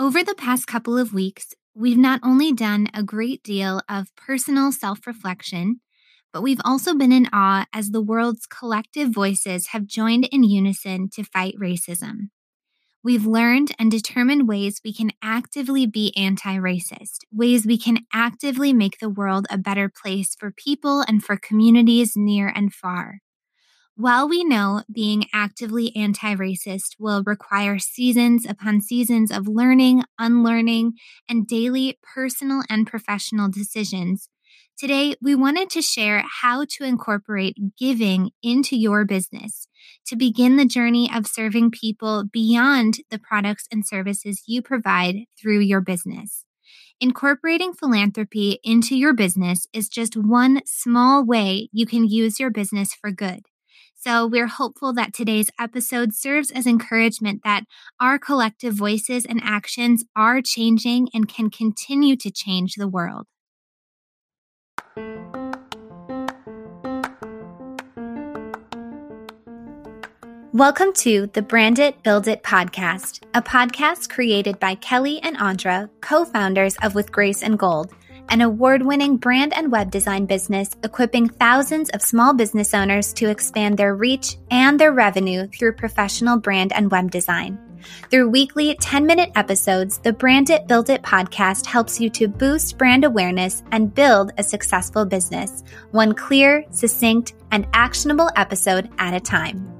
Over the past couple of weeks, we've not only done a great deal of personal self reflection, but we've also been in awe as the world's collective voices have joined in unison to fight racism. We've learned and determined ways we can actively be anti racist, ways we can actively make the world a better place for people and for communities near and far. While we know being actively anti racist will require seasons upon seasons of learning, unlearning, and daily personal and professional decisions, today we wanted to share how to incorporate giving into your business to begin the journey of serving people beyond the products and services you provide through your business. Incorporating philanthropy into your business is just one small way you can use your business for good. So we're hopeful that today's episode serves as encouragement that our collective voices and actions are changing and can continue to change the world. Welcome to the Brand It, Build It podcast, a podcast created by Kelly and Andra, co founders of With Grace and Gold an award winning brand and web design business equipping thousands of small business owners to expand their reach and their revenue through professional brand and web design. Through weekly 10 minute episodes, the Brand It Build It podcast helps you to boost brand awareness and build a successful business, one clear, succinct, and actionable episode at a time.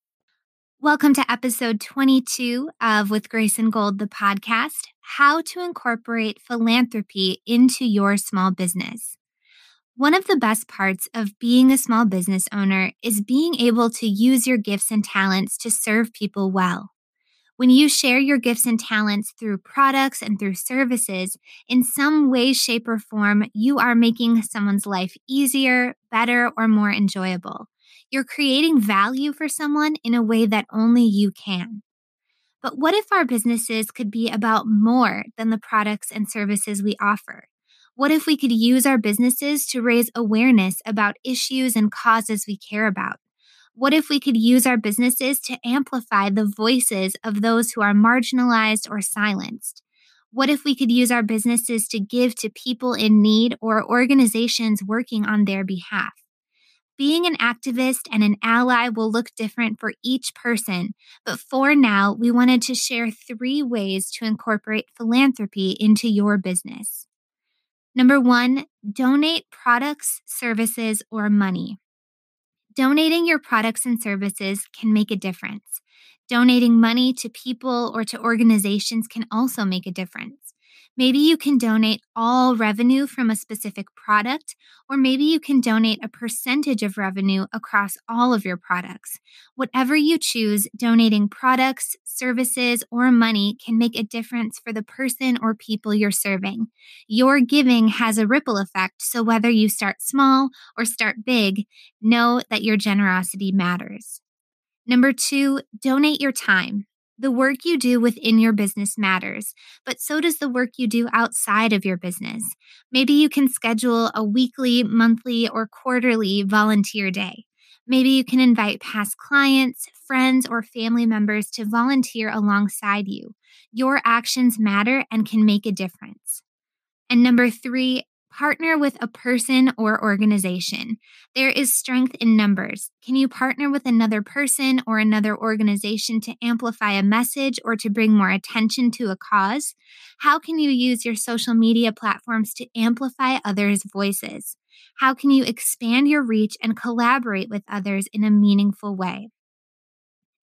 Welcome to episode 22 of With Grace and Gold, the podcast How to Incorporate Philanthropy into Your Small Business. One of the best parts of being a small business owner is being able to use your gifts and talents to serve people well. When you share your gifts and talents through products and through services, in some way, shape, or form, you are making someone's life easier, better, or more enjoyable. You're creating value for someone in a way that only you can. But what if our businesses could be about more than the products and services we offer? What if we could use our businesses to raise awareness about issues and causes we care about? What if we could use our businesses to amplify the voices of those who are marginalized or silenced? What if we could use our businesses to give to people in need or organizations working on their behalf? Being an activist and an ally will look different for each person, but for now, we wanted to share three ways to incorporate philanthropy into your business. Number one, donate products, services, or money. Donating your products and services can make a difference. Donating money to people or to organizations can also make a difference. Maybe you can donate all revenue from a specific product, or maybe you can donate a percentage of revenue across all of your products. Whatever you choose, donating products, services, or money can make a difference for the person or people you're serving. Your giving has a ripple effect, so whether you start small or start big, know that your generosity matters. Number two, donate your time. The work you do within your business matters, but so does the work you do outside of your business. Maybe you can schedule a weekly, monthly, or quarterly volunteer day. Maybe you can invite past clients, friends, or family members to volunteer alongside you. Your actions matter and can make a difference. And number three, Partner with a person or organization. There is strength in numbers. Can you partner with another person or another organization to amplify a message or to bring more attention to a cause? How can you use your social media platforms to amplify others' voices? How can you expand your reach and collaborate with others in a meaningful way?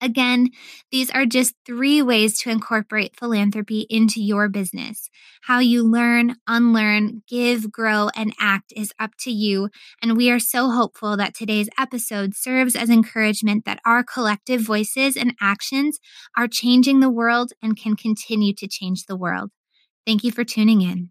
Again, these are just three ways to incorporate philanthropy into your business. How you learn, unlearn, give, grow, and act is up to you. And we are so hopeful that today's episode serves as encouragement that our collective voices and actions are changing the world and can continue to change the world. Thank you for tuning in.